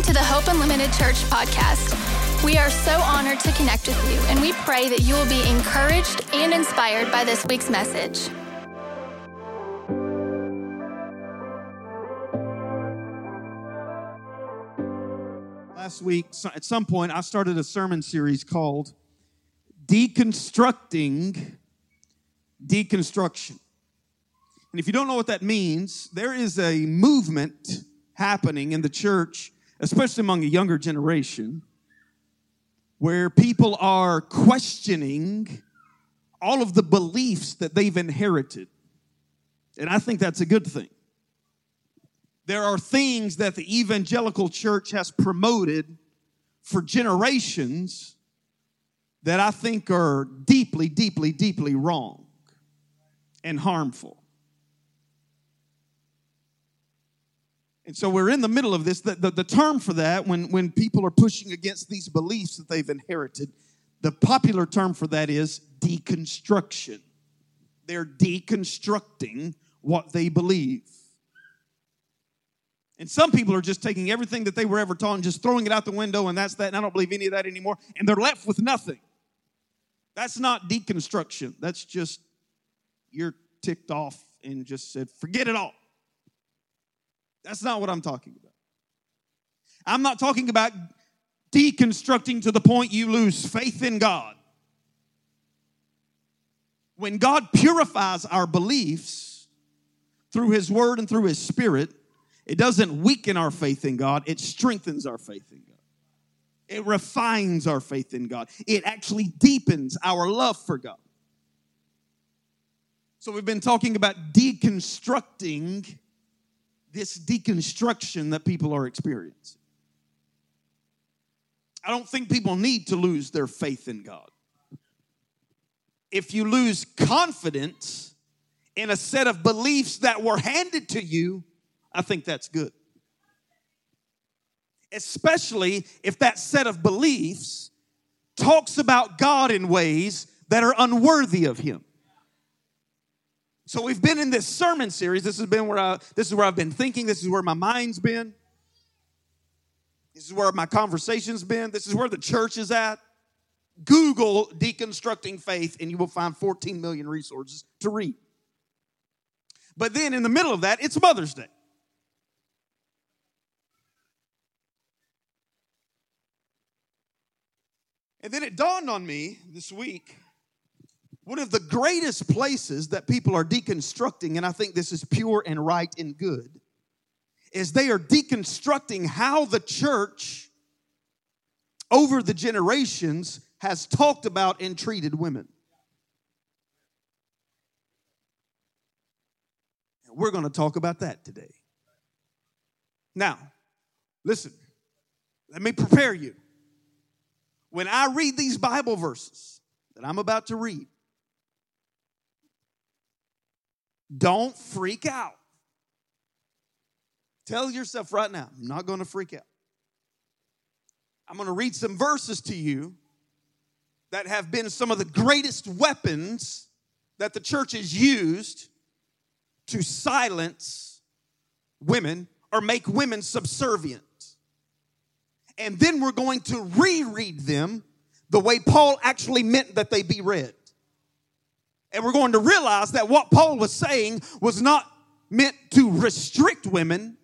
To the Hope Unlimited Church podcast. We are so honored to connect with you, and we pray that you will be encouraged and inspired by this week's message. Last week, at some point, I started a sermon series called Deconstructing Deconstruction. And if you don't know what that means, there is a movement happening in the church, especially among a younger generation, where people are questioning all of the beliefs that they've inherited. And I think that's a good thing. There are things that the evangelical church has promoted for generations that I think are deeply, deeply, deeply wrong and harmful. And so we're in the middle of this. The, the, the, term for that, when, when people are pushing against these beliefs that they've inherited, the popular term for that is deconstruction. They're deconstructing what they believe. And some people are just taking everything that they were ever taught and just throwing it out the window, and that's that, and I don't believe any of that anymore, and they're left with nothing. That's not deconstruction. That's just you're ticked off and just said, forget it all. That's not what I'm talking about. I'm not talking about deconstructing to the point you lose faith in God. When God purifies our beliefs through His Word and through His Spirit, it doesn't weaken our faith in God, it strengthens our faith in God. It refines our faith in God. It actually deepens our love for God. So, we've been talking about deconstructing this deconstruction that people are experiencing. I don't think people need to lose their faith in God. If you lose confidence in a set of beliefs that were handed to you, I think that's good. Especially if that set of beliefs talks about God in ways that are unworthy of Him. So we've been in this sermon series. This has been where I, this is where I've been thinking. This is where my mind's been. This is where my conversation's been. This is where the church is at. Google deconstructing faith, and you will find 14 million resources to read. But then in the middle of that, it's Mother's Day. And then it dawned on me this week one of the greatest places that people are deconstructing, and I think this is pure and right and good, is they are deconstructing how the church over the generations has talked about and treated women. We're going to talk about that today. Now, listen, let me prepare you. When I read these Bible verses that I'm about to read, don't freak out. Tell yourself right now, I'm not going to freak out. I'm going to read some verses to you that have been some of the greatest weapons that the church has used to silence women or make women subservient. And then we're going to reread them the way Paul actually meant that they be read. And we're going to realize that what Paul was saying was not meant to restrict women,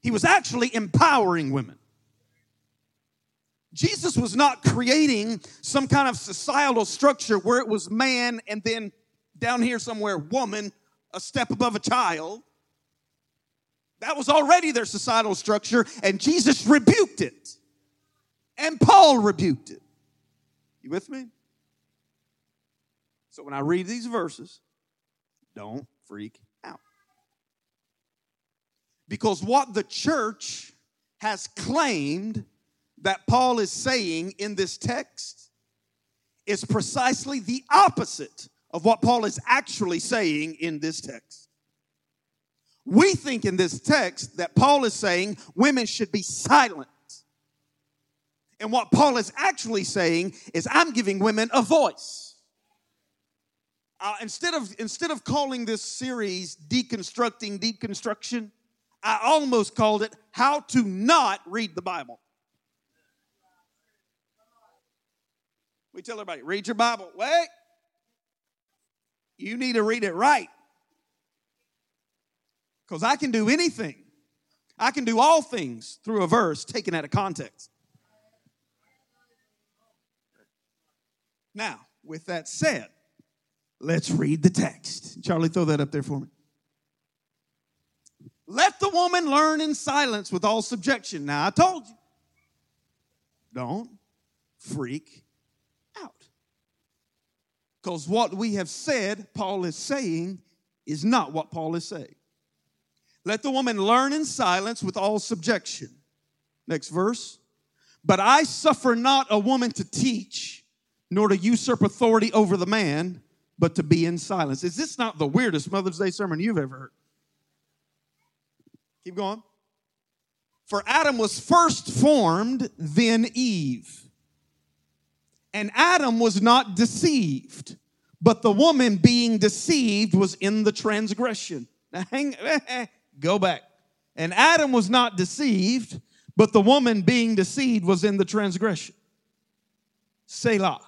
he was actually empowering women. Jesus was not creating some kind of societal structure where it was man and then down here somewhere, woman, a step above a child. That was already their societal structure, and Jesus rebuked it. And Paul rebuked it. You with me? So when I read these verses, don't freak out. Because what the church has claimed that Paul is saying in this text is precisely the opposite of what Paul is actually saying in this text. We think in this text that Paul is saying women should be silent. And what Paul is actually saying is, I'm giving women a voice. Uh, instead, of, instead of calling this series Deconstructing Deconstruction, I almost called it How to Not Read the Bible. We tell everybody, read your Bible. Wait. You need to read it right. Because I can do anything. I can do all things through a verse taken out of context. Now, with that said, let's read the text. Charlie, throw that up there for me. Let the woman learn in silence with all subjection. Now, I told you, don't freak out. Because what we have said, Paul is saying, is not what Paul is saying. Let the woman learn in silence with all subjection. Next verse. But I suffer not a woman to teach, nor to usurp authority over the man, but to be in silence. Is this not the weirdest Mother's Day sermon you've ever heard? Keep going. For Adam was first formed, then Eve. And Adam was not deceived, but the woman being deceived was in the transgression. Now hang, go back. And Adam was not deceived, but the woman being deceived was in the transgression. Selah.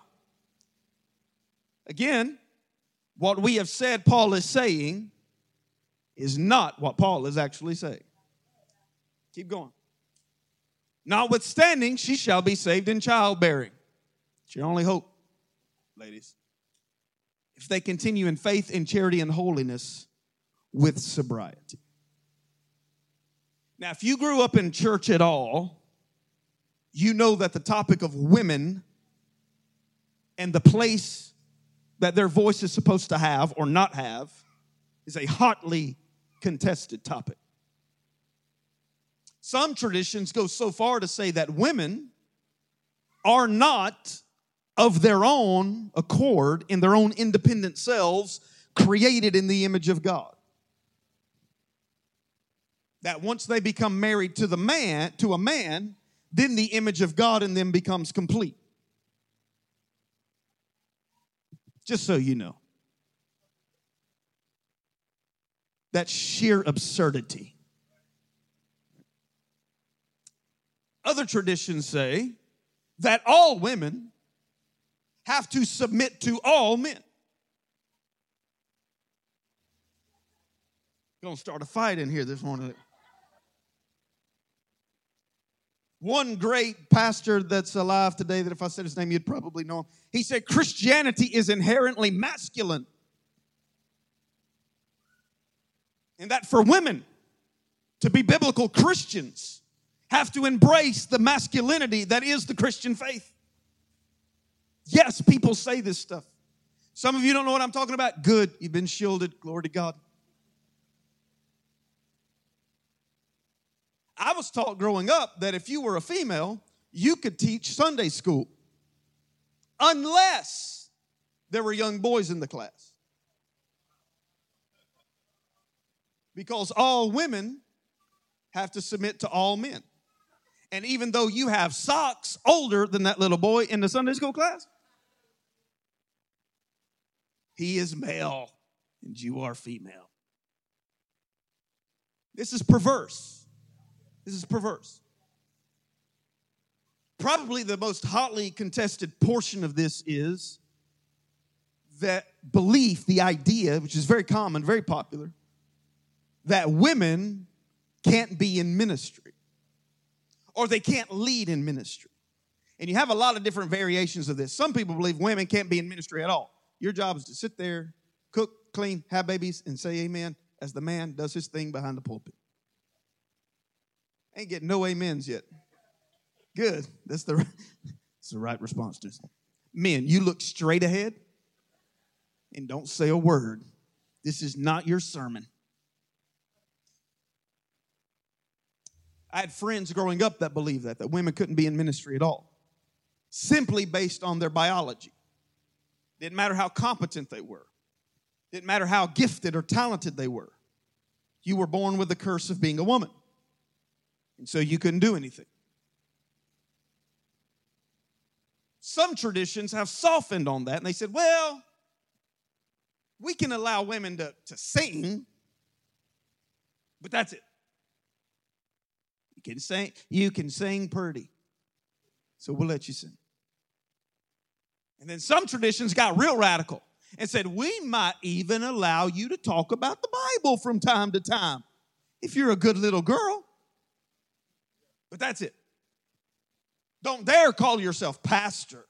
Again, what we have said Paul is saying is not what Paul is actually saying. Keep going. Notwithstanding, she shall be saved in childbearing. It's your only hope, ladies. If they continue in faith, in charity, and holiness with sobriety. Now, if you grew up in church at all, you know that the topic of women and the place that their voice is supposed to have or not have is a hotly contested topic. Some traditions go so far to say that women are not of their own accord, in their own independent selves, created in the image of God. That once they become married to the man, to a man, then the image of God in them becomes complete. Just so you know. That's sheer absurdity. Other traditions say that all women have to submit to all men. Gonna start a fight in here this morning. One great pastor that's alive today, that if I said his name, you'd probably know him. He said Christianity is inherently masculine. And that for women to be biblical Christians have to embrace the masculinity that is the Christian faith. Yes, people say this stuff. Some of you don't know what I'm talking about. Good, you've been shielded. Glory to God. I was taught growing up that if you were a female, you could teach Sunday school unless there were young boys in the class. Because all women have to submit to all men. And even though you have socks older than that little boy in the Sunday school class, he is male and you are female. This is perverse. This is perverse. Probably the most hotly contested portion of this is that belief, the idea, which is very common, very popular, that women can't be in ministry or they can't lead in ministry. And you have a lot of different variations of this. Some people believe women can't be in ministry at all. Your job is to sit there, cook, clean, have babies, and say amen as the man does his thing behind the pulpit. Ain't getting no amens yet. Good. That's the, that's the right response to Men, you look straight ahead and don't say a word. This is not your sermon. I had friends growing up that believed that, that women couldn't be in ministry at all, simply based on their biology. Didn't matter how competent they were, didn't matter how gifted or talented they were. You were born with the curse of being a woman. And so you couldn't do anything. Some traditions have softened on that and they said, well, we can allow women to, to sing, but that's it. You can sing, you can sing pretty. So we'll let you sing. And then some traditions got real radical and said, we might even allow you to talk about the Bible from time to time if you're a good little girl. But that's it. Don't dare call yourself pastor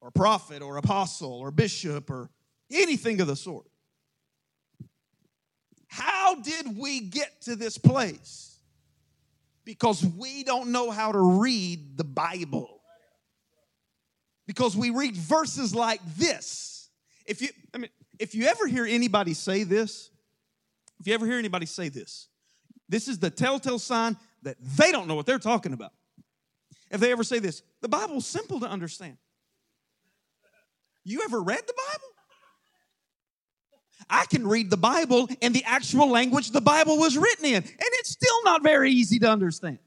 or prophet or apostle or bishop or anything of the sort. How did we get to this place? Because we don't know how to read the Bible. Because we read verses like this. If you I mean if you ever hear anybody say this, if you ever hear anybody say this, this is the telltale sign that they don't know what they're talking about. If they ever say this, the Bible's simple to understand. You ever read the Bible? I can read the Bible in the actual language the Bible was written in, and it's still not very easy to understand.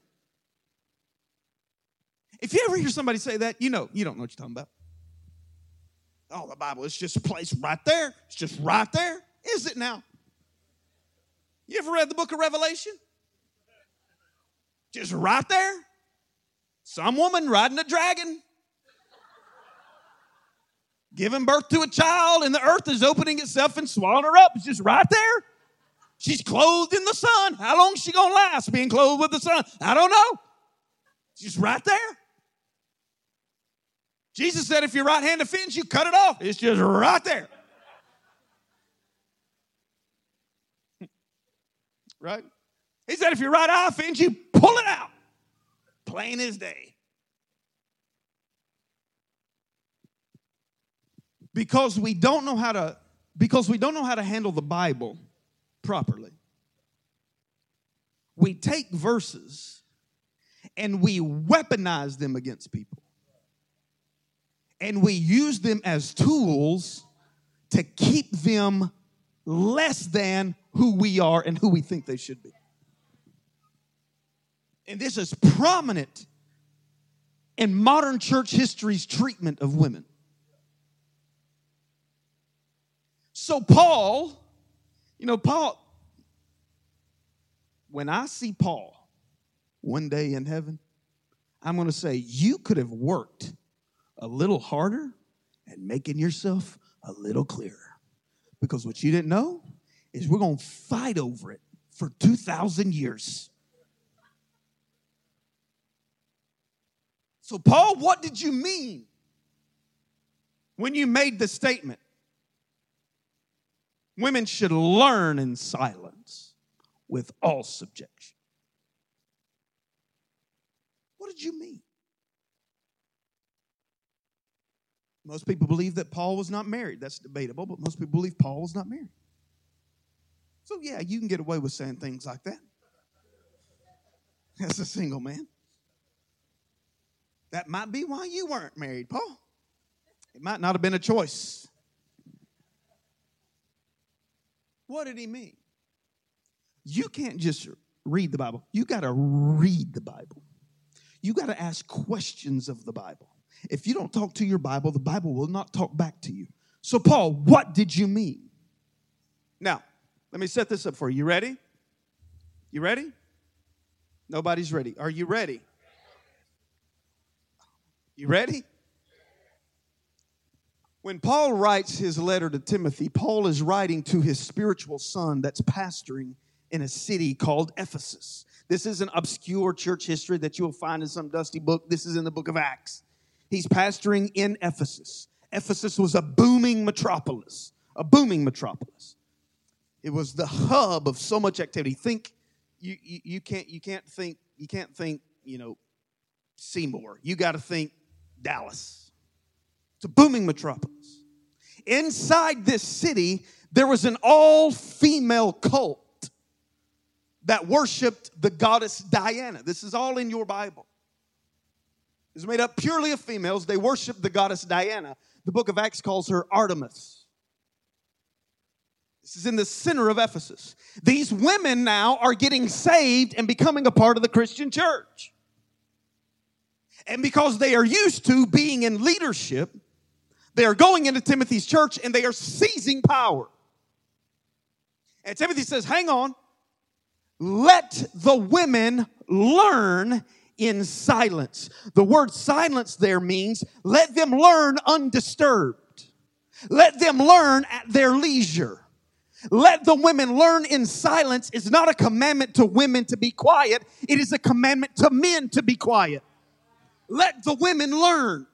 If you ever hear somebody say that, you know, you don't know what you're talking about. Oh, the Bible is just placed right there. It's just right there. Is it now? You ever read the book of Revelation? Just right there. Some woman riding a dragon giving birth to a child, and the earth is opening itself and swallowing her up. It's just right there. She's clothed in the sun. How long she gonna last being clothed with the sun? I don't know. She's right there. Jesus said, if your right hand offends you, cut it off. It's just right there. right? He said, if your right eye offends you, pull it out. Plain as day. because we don't know how to because we don't know how to handle the bible properly we take verses and we weaponize them against people and we use them as tools to keep them less than who we are and who we think they should be and this is prominent in modern church history's treatment of women So, Paul, you know, Paul, when I see Paul one day in heaven, I'm going to say, You could have worked a little harder at making yourself a little clearer. Because what you didn't know is we're going to fight over it for 2,000 years. So, Paul, what did you mean when you made the statement? Women should learn in silence with all subjection. What did you mean? Most people believe that Paul was not married. That's debatable, but most people believe Paul was not married. So, yeah, you can get away with saying things like that. As a single man. That might be why you weren't married, Paul. It might not have been a choice. What did he mean? You can't just read the Bible, you got to read the Bible. You got to ask questions of the Bible. If you don't talk to your Bible, the Bible will not talk back to you. So, Paul, what did you mean? Now, let me set this up for you. You ready? You ready? Nobody's ready. Are you ready? You ready? When Paul writes his letter to Timothy, Paul is writing to his spiritual son that's pastoring in a city called Ephesus. This is an obscure church history that you'll find in some dusty book. This is in the book of Acts. He's pastoring in Ephesus. Ephesus was a booming metropolis, a booming metropolis. It was the hub of so much activity. Think you, you, you can't you can't think you can't think, you know, Seymour. You got to think Dallas. It's a booming metropolis. Inside this city, there was an all female cult that worshiped the goddess Diana. This is all in your Bible. It's made up purely of females. They worship the goddess Diana. The book of Acts calls her Artemis. This is in the center of Ephesus. These women now are getting saved and becoming a part of the Christian church. And because they are used to being in leadership, they are going into Timothy's church and they are seizing power. And Timothy says, Hang on. let the women learn in silence. The word silence there means let them learn undisturbed. Let them learn at their leisure. Let the women learn in silence is not a commandment to women to be quiet. It is a commandment to men to be quiet. Let the women learn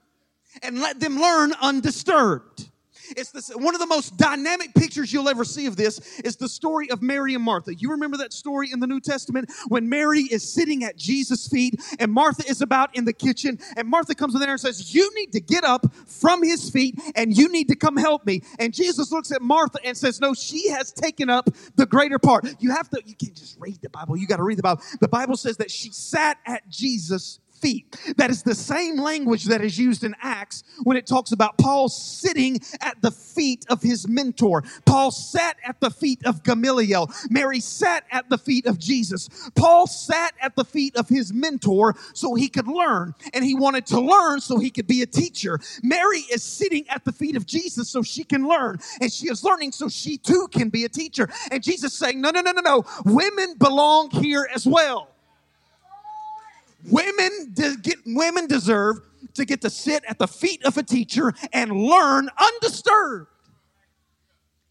and let them learn undisturbed. It's this, one of the most dynamic pictures you'll ever see of this is the story of Mary and Martha. You remember that story in the New Testament when Mary is sitting at Jesus' feet and Martha is about in the kitchen and Martha comes in there and says, you need to get up from his feet and you need to come help me. And Jesus looks at Martha and says, no, she has taken up the greater part. You have to, you can't just read the Bible. You got to read the Bible. The Bible says that she sat at Jesus' feet. That is the same language that is used in Acts when it talks about Paul sitting at the feet of his mentor. Paul sat at the feet of Gamaliel. Mary sat at the feet of Jesus. Paul sat at the feet of his mentor so he could learn, and he wanted to learn so he could be a teacher. Mary is sitting at the feet of Jesus so she can learn, and she is learning so she too can be a teacher. And Jesus saying, No, no, no, no, no. Women belong here as well. Women, de- get, women deserve to get to sit at the feet of a teacher and learn undisturbed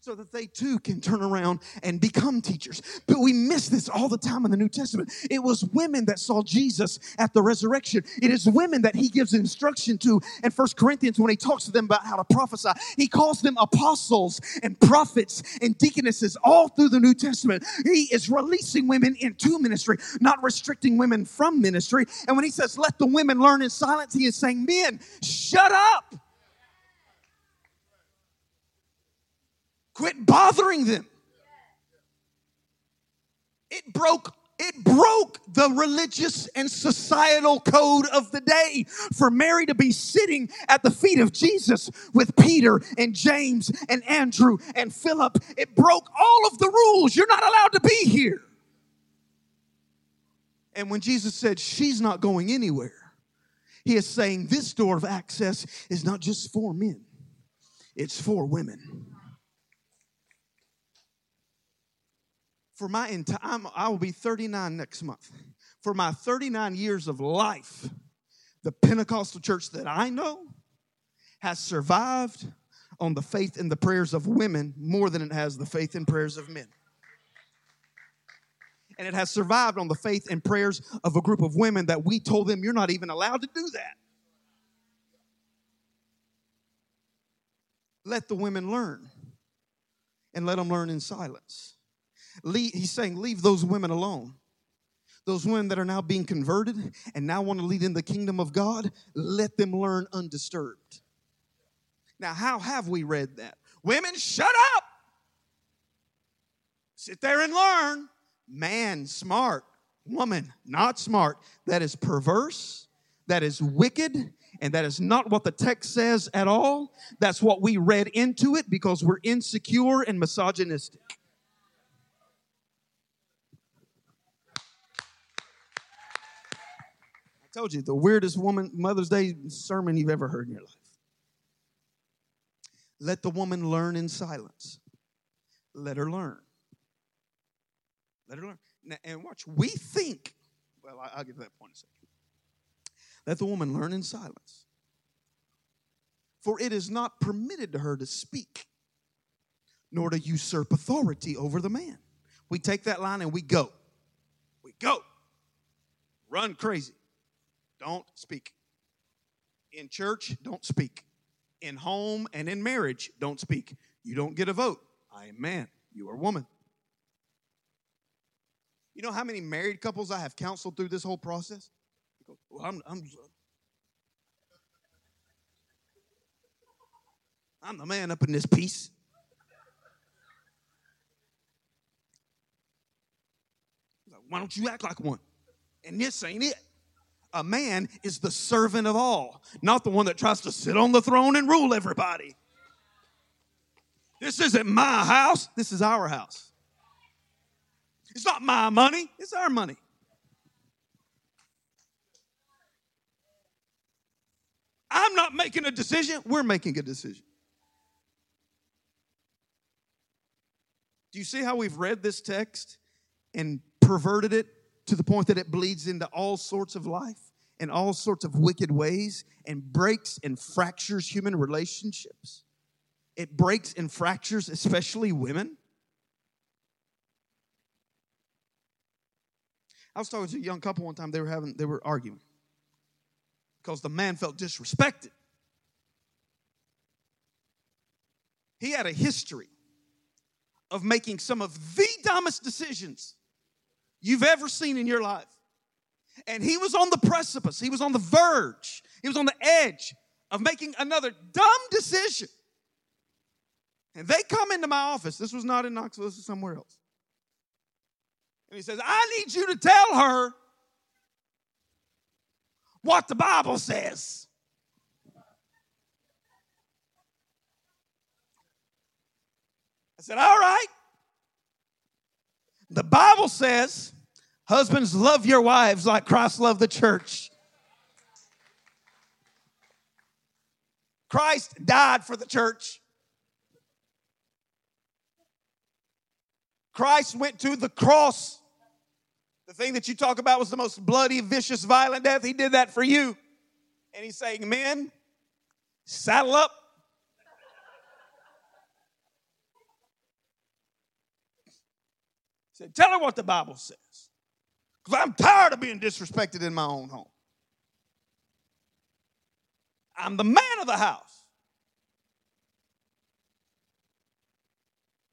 so that they too can turn around and become teachers. But we miss this all the time in the New Testament. It was women that saw Jesus at the resurrection. It is women that he gives instruction to in First Corinthians when he talks to them about how to prophesy. He calls them apostles and prophets and deaconesses all through the New Testament. He is releasing women into ministry, not restricting women from ministry. And when he says, let the women learn in silence, he is saying, men, shut up. Quit bothering them. It broke it broke the religious and societal code of the day for Mary to be sitting at the feet of Jesus with Peter and James and Andrew and Philip. It broke all of the rules. You're not allowed to be here. And when Jesus said, She's not going anywhere, he is saying this door of access is not just for men, it's for women. For my entire, I will be 39 next month. For my 39 years of life, the Pentecostal church that I know has survived on the faith and the prayers of women more than it has the faith and prayers of men. And it has survived on the faith and prayers of a group of women that we told them you're not even allowed to do that. Let the women learn and let them learn in silence. Leave, he's saying, leave those women alone. Those women that are now being converted and now want to lead in the kingdom of God, let them learn undisturbed. Now, how have we read that? Women, shut up. Sit there and learn. Man, smart. Woman, not smart. That is perverse. That is wicked. And that is not what the text says at all. That's what we read into it because we're insecure and misogynistic. Told you, the weirdest woman Mother's Day sermon you've ever heard in your life. Let the woman learn in silence. Let her learn. Let her learn. Now, and watch, we think, well, I'll get to that point in a second. Let the woman learn in silence. For it is not permitted to her to speak, nor to usurp authority over the man. We take that line and we go. We go. Run crazy. Don't speak. In church, don't speak. In home and in marriage, don't speak. You don't get a vote. I am man. You are woman. You know how many married couples I have counseled through this whole process? well, I'm, I'm, I'm the man up in this piece. Why don't you act like one? And this ain't it a man is the servant of all, not the one that tries to sit on the throne and rule everybody. This isn't my house, this is our house. It's not my money, it's our money. I'm not making a decision, we're making a decision. Do you see how we've read this text and perverted it to the point that it bleeds into all sorts of life and all sorts of wicked ways and breaks and fractures human relationships. It breaks and fractures, especially women. I was talking to a young couple one time. They were having, they were arguing because the man felt disrespected. He had a history of making some of the dumbest decisions you've ever seen in your life. And he was on the precipice, he was on the verge, he was on the edge of making another dumb decision. And they come into my office. This was not in Knoxville, this is somewhere else. And he says, I need you to tell her what the Bible says. I said, All right. The Bible says, Husbands, love your wives like Christ loved the church. Christ died for the church. Christ went to the cross. The thing that you talk about was the most bloody, vicious, violent death. He did that for you. And he's saying, Men, saddle up. He said, Tell her what the Bible says. Because I'm tired of being disrespected in my own home. I'm the man of the house.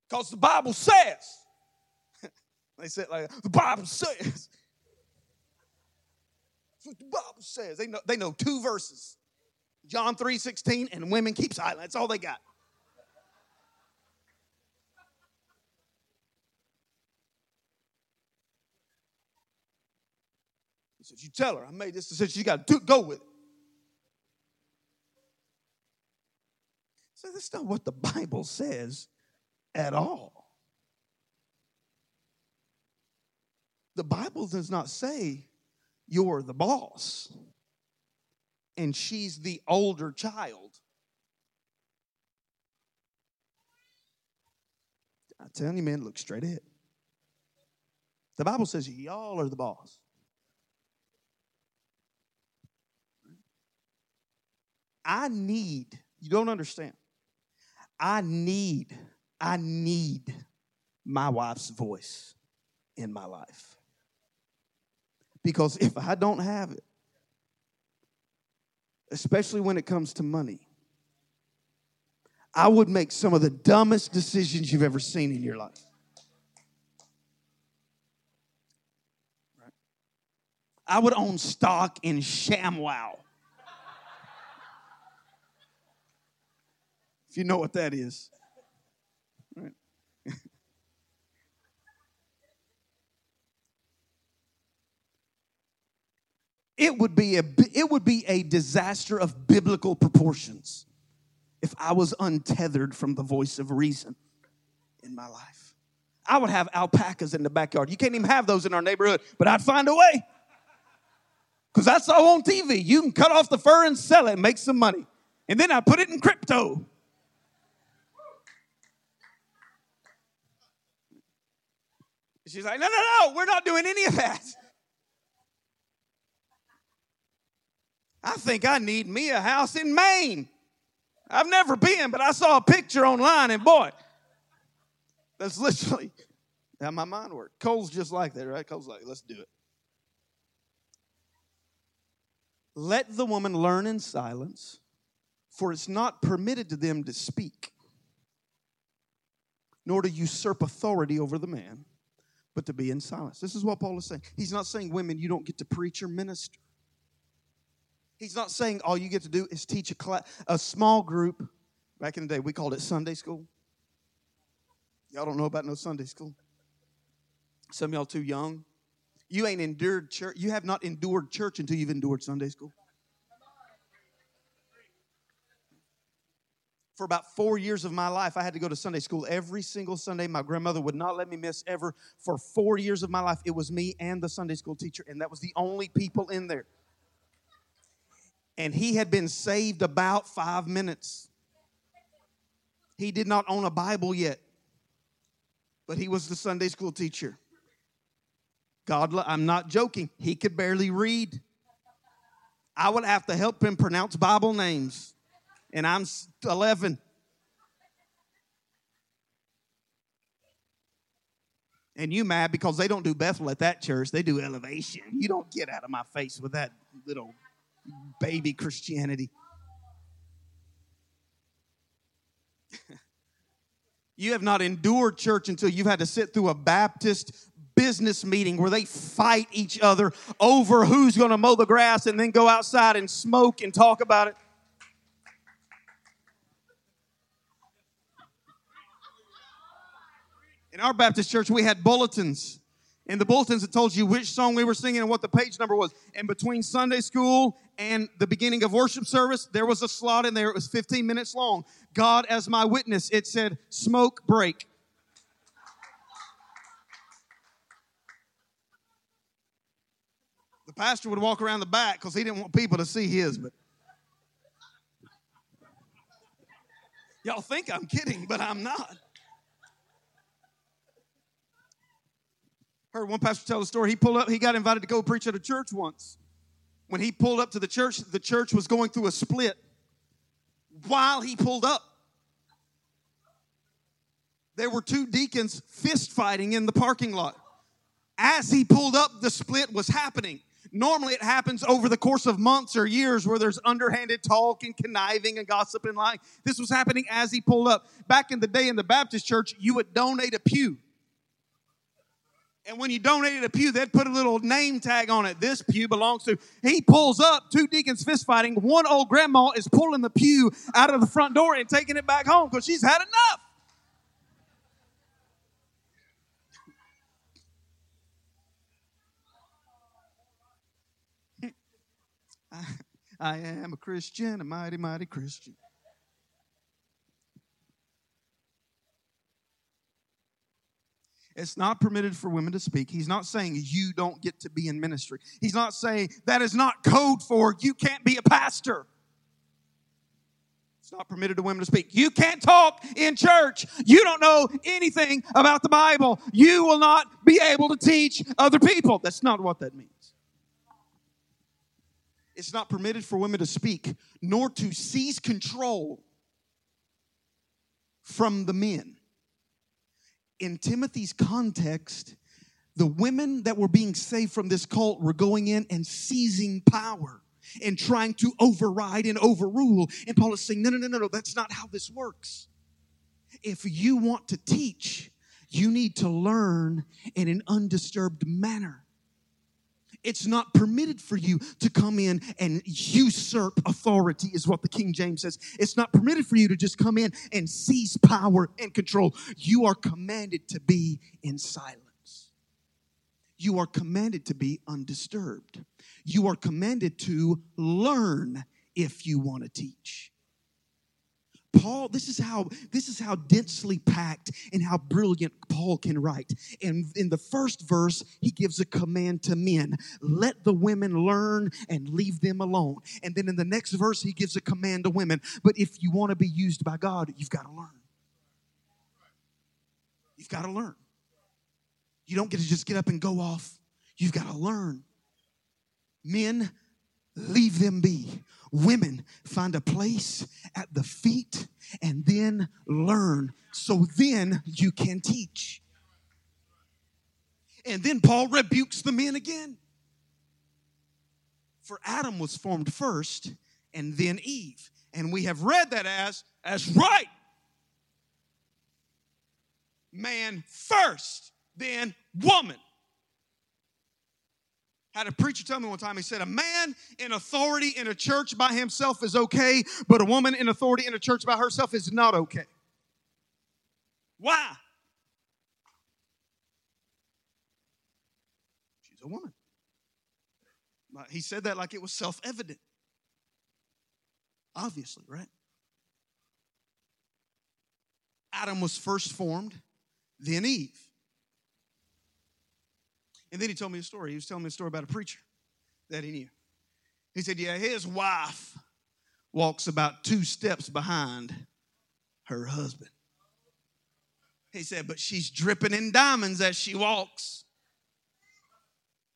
Because the Bible says. they said like the Bible says. What the Bible says. They know, they know two verses. John 3 16, and women keep silent. That's all they got. You tell her I made this decision. You got to go with it. So that's not what the Bible says at all. The Bible does not say you're the boss and she's the older child. I'm telling you, man, look straight ahead. The Bible says y'all are the boss. I need, you don't understand. I need, I need my wife's voice in my life. Because if I don't have it, especially when it comes to money, I would make some of the dumbest decisions you've ever seen in your life. I would own stock in ShamWow. If you know what that is. It would be a it would be a disaster of biblical proportions if I was untethered from the voice of reason in my life. I would have alpacas in the backyard. You can't even have those in our neighborhood, but I'd find a way. Because I saw on TV. You can cut off the fur and sell it and make some money. And then I put it in crypto. She's like, no, no, no, we're not doing any of that. I think I need me a house in Maine. I've never been, but I saw a picture online, and boy, that's literally how my mind worked. Cole's just like that, right? Cole's like, let's do it. Let the woman learn in silence, for it's not permitted to them to speak, nor to usurp authority over the man but to be in silence. This is what Paul is saying. He's not saying, women, you don't get to preach or minister. He's not saying all you get to do is teach a, a small group. Back in the day, we called it Sunday school. Y'all don't know about no Sunday school. Some y'all too young. You ain't endured church. You have not endured church until you've endured Sunday school. For about four years of my life, I had to go to Sunday school every single Sunday. My grandmother would not let me miss ever. For four years of my life, it was me and the Sunday school teacher, and that was the only people in there. And he had been saved about five minutes. He did not own a Bible yet, but he was the Sunday school teacher. God, I'm not joking. He could barely read. I would have to help him pronounce Bible names. And I'm 11. And you mad because they don't do Bethel at that church, they do elevation. You don't get out of my face with that little baby Christianity. you have not endured church until you've had to sit through a Baptist business meeting where they fight each other over who's going to mow the grass and then go outside and smoke and talk about it. In our Baptist church, we had bulletins. And the bulletins that told you which song we were singing and what the page number was. And between Sunday school and the beginning of worship service, there was a slot in there. It was 15 minutes long. God as my witness. It said, smoke break. The pastor would walk around the back because he didn't want people to see his, but y'all think I'm kidding, but I'm not. Heard one pastor tell a story. He pulled up, he got invited to go preach at a church once. When he pulled up to the church, the church was going through a split. While he pulled up, there were two deacons fist fighting in the parking lot. As he pulled up, the split was happening. Normally, it happens over the course of months or years where there's underhanded talk and conniving and gossip and lying. This was happening as he pulled up. Back in the day in the Baptist church, you would donate a pew. And when you donated a pew, they'd put a little name tag on it. This pew belongs to. He pulls up, two deacons fist fighting. One old grandma is pulling the pew out of the front door and taking it back home because she's had enough. I am a Christian, a mighty, mighty Christian. It's not permitted for women to speak. He's not saying you don't get to be in ministry. He's not saying that is not code for you can't be a pastor. It's not permitted to women to speak. You can't talk in church. You don't know anything about the Bible. You will not be able to teach other people. That's not what that means. It's not permitted for women to speak, nor to seize control from the men. In Timothy's context, the women that were being saved from this cult were going in and seizing power and trying to override and overrule. And Paul is saying, no, no, no, no, no, that's not how this works. If you want to teach, you need to learn in an undisturbed manner. It's not permitted for you to come in and usurp authority, is what the King James says. It's not permitted for you to just come in and seize power and control. You are commanded to be in silence. You are commanded to be undisturbed. You are commanded to learn if you want to teach. Paul, this is how this is how densely packed and how brilliant Paul can write. And in the first verse, he gives a command to men: let the women learn and leave them alone. And then in the next verse, he gives a command to women. But if you want to be used by God, you've got to learn. You've got to learn. You don't get to just get up and go off. You've got to learn. Men, leave them be. Women, find a place at the feet and then learn so then you can teach. And then Paul rebukes the men again. For Adam was formed first and then Eve. And we have read that as, as right. Man first, then woman. Had a preacher tell me one time, he said, A man in authority in a church by himself is okay, but a woman in authority in a church by herself is not okay. Why? She's a woman. He said that like it was self evident. Obviously, right? Adam was first formed, then Eve. And then he told me a story. He was telling me a story about a preacher that he knew. He said, Yeah, his wife walks about two steps behind her husband. He said, But she's dripping in diamonds as she walks.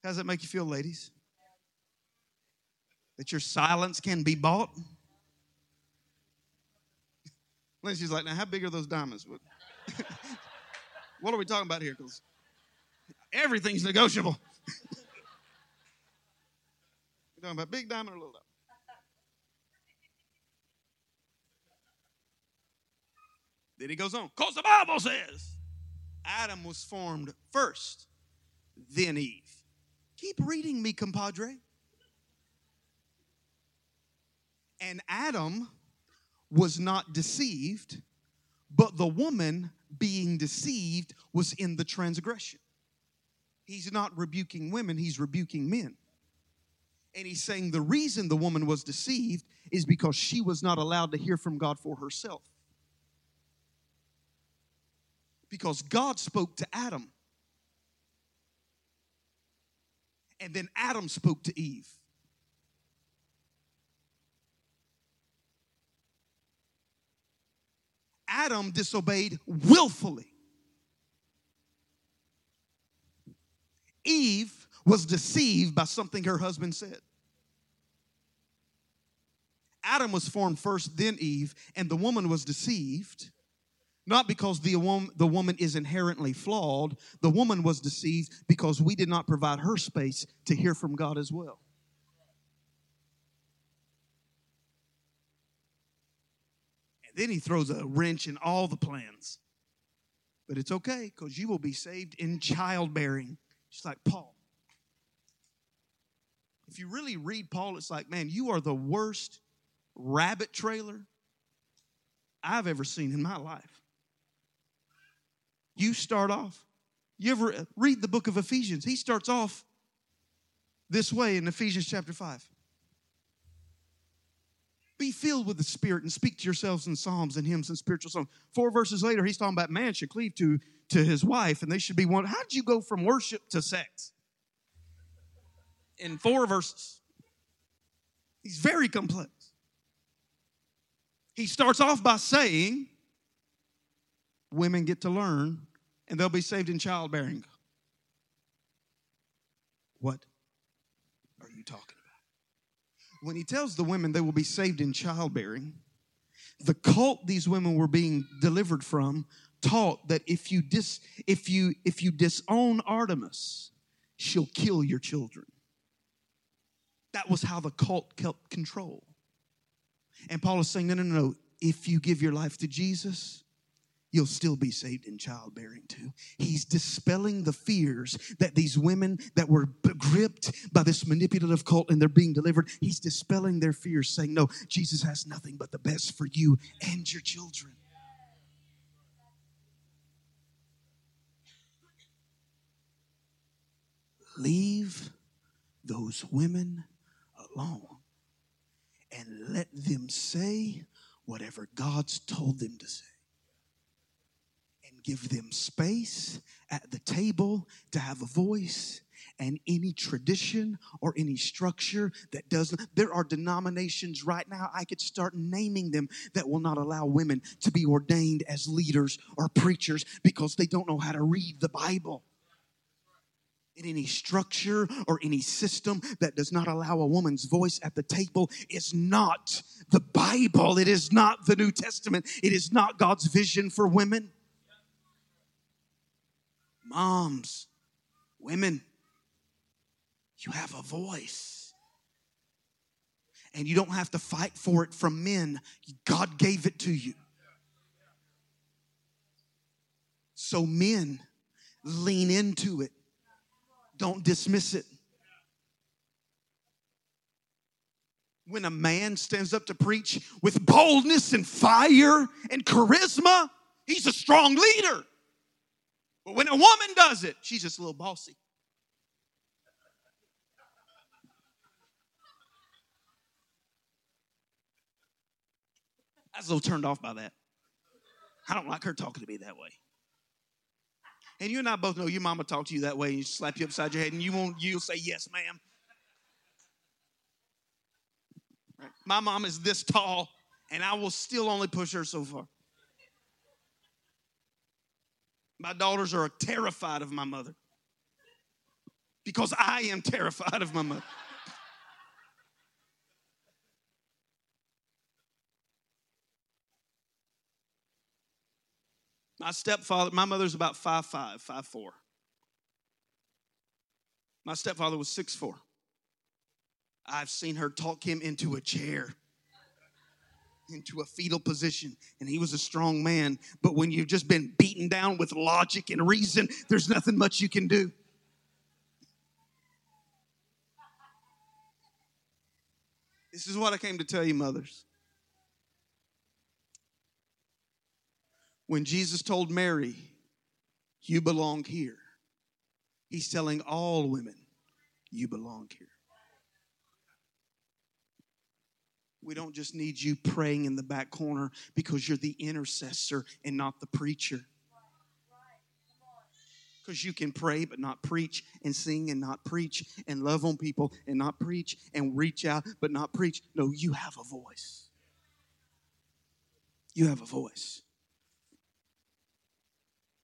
How does that make you feel, ladies? That your silence can be bought? Lindsay's like, now how big are those diamonds? What, are we talking about here? Because everything's negotiable. You're talking about big diamond or little diamond. Then he goes on, because the Bible says Adam was formed first, then Eve. Keep reading me, compadre. And Adam was not deceived, but the woman being deceived was in the transgression. He's not rebuking women, he's rebuking men. And he's saying the reason the woman was deceived is because she was not allowed to hear from God for herself. Because God spoke to Adam. And then Adam spoke to Eve. Adam disobeyed willfully. Eve was deceived by something her husband said. Adam was formed first, then Eve, and the woman was deceived. Not because the, woman, the woman is inherently flawed, the woman was deceived because we did not provide her space to hear from God as well. And then he throws a wrench in all the plans. But it's okay because you will be saved in childbearing. Just like Paul. If you really read Paul, it's like, man, you are the worst rabbit trailer I've ever seen in my life. You start off, you ever read the book of Ephesians? He starts off this way in Ephesians chapter 5. Be filled with the Spirit and speak to yourselves in psalms and hymns and spiritual songs. Four verses later, he's talking about man should cleave to, to his wife and they should be one. How did you go from worship to sex? In four verses. He's very complex. He starts off by saying, women get to learn and they'll be saved in childbearing. What are you talking about? When he tells the women they will be saved in childbearing, the cult these women were being delivered from taught that if you dis if you if you disown Artemis, she'll kill your children. That was how the cult kept control. And Paul is saying, no, no, no. If you give your life to Jesus, you'll still be saved in childbearing too. He's dispelling the fears that these women that were gripped by this manipulative cult and they're being delivered, he's dispelling their fears, saying, No, Jesus has nothing but the best for you and your children. Leave those women alone and let them say whatever God's told them to say. Give them space at the table to have a voice and any tradition or any structure that doesn't. There are denominations right now, I could start naming them, that will not allow women to be ordained as leaders or preachers because they don't know how to read the Bible in any structure or any system that does not allow a woman's voice at the table is not the Bible. It is not the New Testament. It is not God's vision for women. Moms, women, you have a voice. And you don't have to fight for it from men. God gave it to you. So, men, lean into it don't dismiss it. When a man stands up to preach with boldness and fire and charisma, he's a strong leader. But when a woman does it, she's just a little bossy. I was a little turned off by that. I don't like her talking to me that way. And you and I both know your mama talked to you that way and you slap you upside your head and you won't you'll say yes, ma'am. Right? My mom is this tall and I will still only push her so far. My daughters are terrified of my mother. because I am terrified of my mother. My stepfather, my mother's about five five, five four. My stepfather was six four. I've seen her talk him into a chair, into a fetal position, and he was a strong man. But when you've just been beaten down with logic and reason, there's nothing much you can do. This is what I came to tell you, mothers. When Jesus told Mary, You belong here, he's telling all women, You belong here. We don't just need you praying in the back corner because you're the intercessor and not the preacher. Because you can pray but not preach, and sing and not preach, and love on people and not preach, and reach out but not preach. No, you have a voice. You have a voice.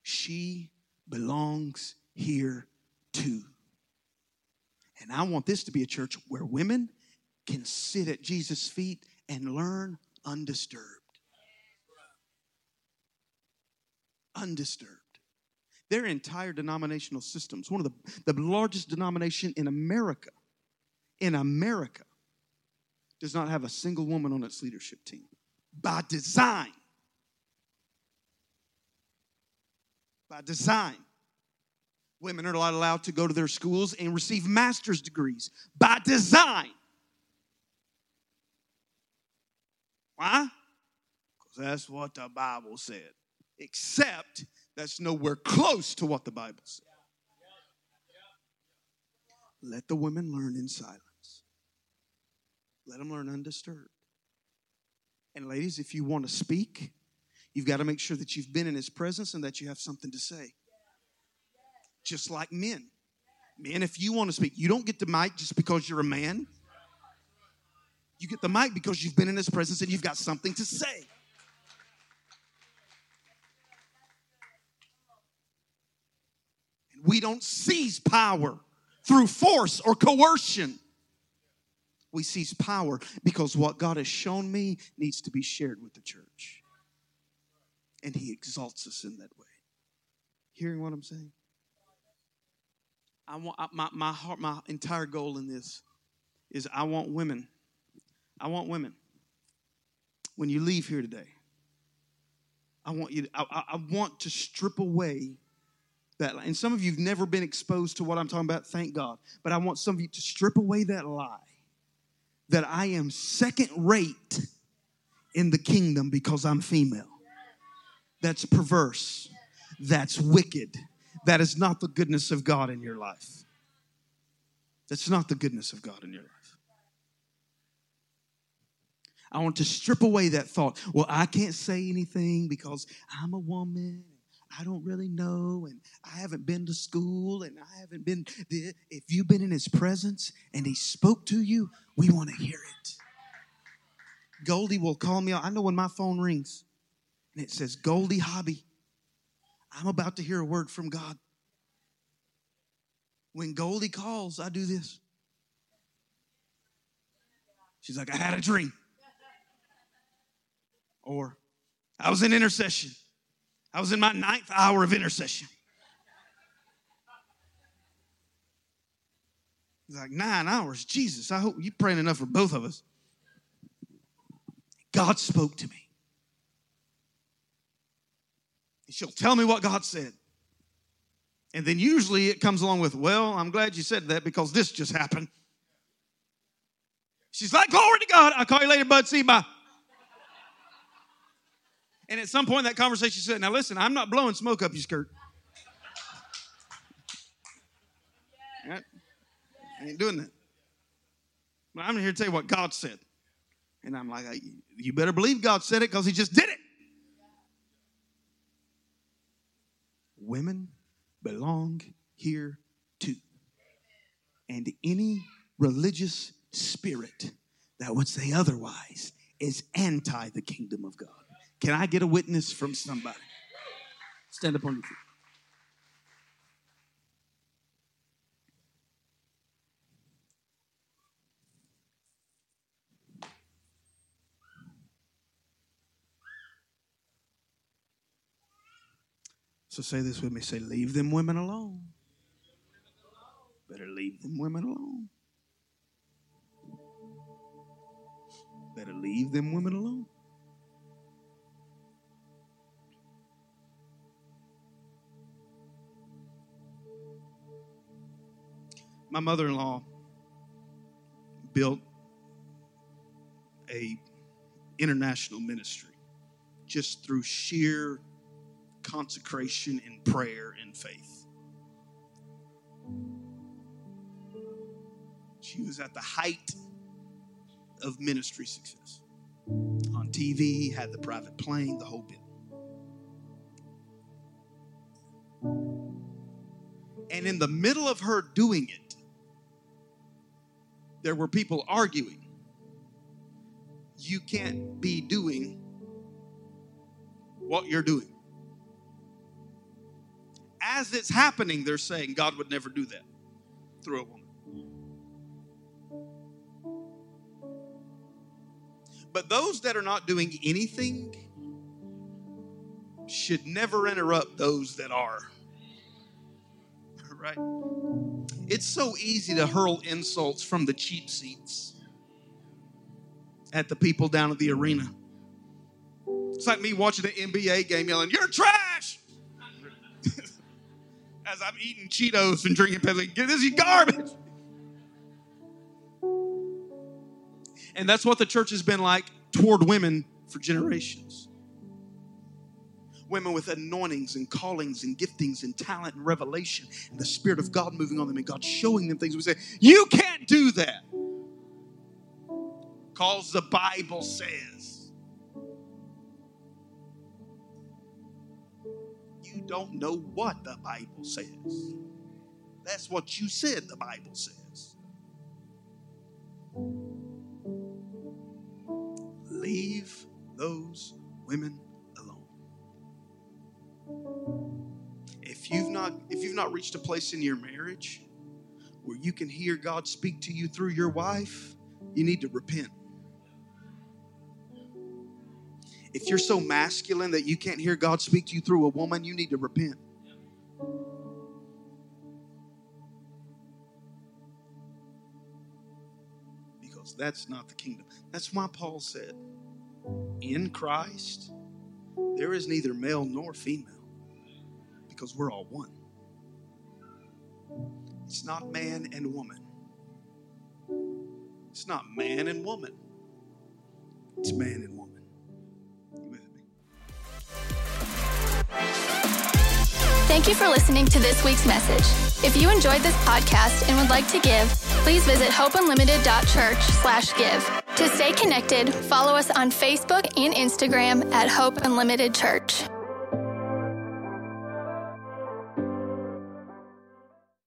She belongs here too. And I want this to be a church where women can sit at Jesus' feet and learn undisturbed. Undisturbed. Their entire denominational systems, one of the, the largest denomination in America, in America, does not have a single woman on its leadership team by design. By design. Women are not allowed to go to their schools and receive master's degrees by design. Why? Because that's what the Bible said. Except that's nowhere close to what the Bible said. Let the women learn in silence. Let them learn undisturbed. And ladies, if you want to speak, you've got to make sure that you've been in his presence and that you have something to say. Just like men. Men, if you want to speak, you don't get the mic just because you're a man. You get the mic because you've been in his presence and you've got something to say. And we don't seize power through force or coercion. We seize power because what God has shown me needs to be shared with the church. And he exalts us in that way. Hearing what I'm saying? I want my, my heart, my entire goal in this is I want women I want women. When you leave here today, I want you. To, I, I want to strip away that. Lie. And some of you've never been exposed to what I'm talking about. Thank God. But I want some of you to strip away that lie that I am second rate in the kingdom because I'm female. That's perverse. That's wicked. That is not the goodness of God in your life. That's not the goodness of God in your life. I want to strip away that thought. Well, I can't say anything because I'm a woman. I don't really know, and I haven't been to school, and I haven't been there. If you've been in His presence and He spoke to you, we want to hear it. Goldie will call me. I know when my phone rings and it says Goldie Hobby, I'm about to hear a word from God. When Goldie calls, I do this. She's like, I had a dream. Or I was in intercession. I was in my ninth hour of intercession. He's like, nine hours? Jesus, I hope you're praying enough for both of us. God spoke to me. And she'll tell me what God said. And then usually it comes along with, well, I'm glad you said that because this just happened. She's like, glory to God. I'll call you later, bud. See you. Bye. And at some point that conversation, said, Now listen, I'm not blowing smoke up your skirt. I ain't doing that. But I'm here to tell you what God said. And I'm like, You better believe God said it because He just did it. Women belong here too. And any religious spirit that would say otherwise is anti the kingdom of God. Can I get a witness from somebody? Stand up on your feet. So say this with me say, leave them women alone. Better leave them women alone. Better leave them women alone. My mother in law built a international ministry just through sheer consecration and prayer and faith. She was at the height of ministry success. On TV, had the private plane, the whole bit. And in the middle of her doing it, there were people arguing. You can't be doing what you're doing. As it's happening, they're saying God would never do that through a woman. But those that are not doing anything should never interrupt those that are. Right? It's so easy to hurl insults from the cheap seats at the people down at the arena. It's like me watching an NBA game yelling, You're trash! As I'm eating Cheetos and drinking Pepsi. This is garbage. And that's what the church has been like toward women for generations. Women with anointings and callings and giftings and talent and revelation and the Spirit of God moving on them and God showing them things. We say, You can't do that. Because the Bible says. You don't know what the Bible says. That's what you said the Bible says. Leave those women not reached a place in your marriage where you can hear God speak to you through your wife, you need to repent. If you're so masculine that you can't hear God speak to you through a woman, you need to repent. Because that's not the kingdom. That's why Paul said, in Christ, there is neither male nor female because we're all one. It's not man and woman. It's not man and woman. It's man and woman. You with me? Thank you for listening to this week's message. If you enjoyed this podcast and would like to give, please visit hopeunlimited.church slash give. To stay connected, follow us on Facebook and Instagram at Hope Unlimited Church.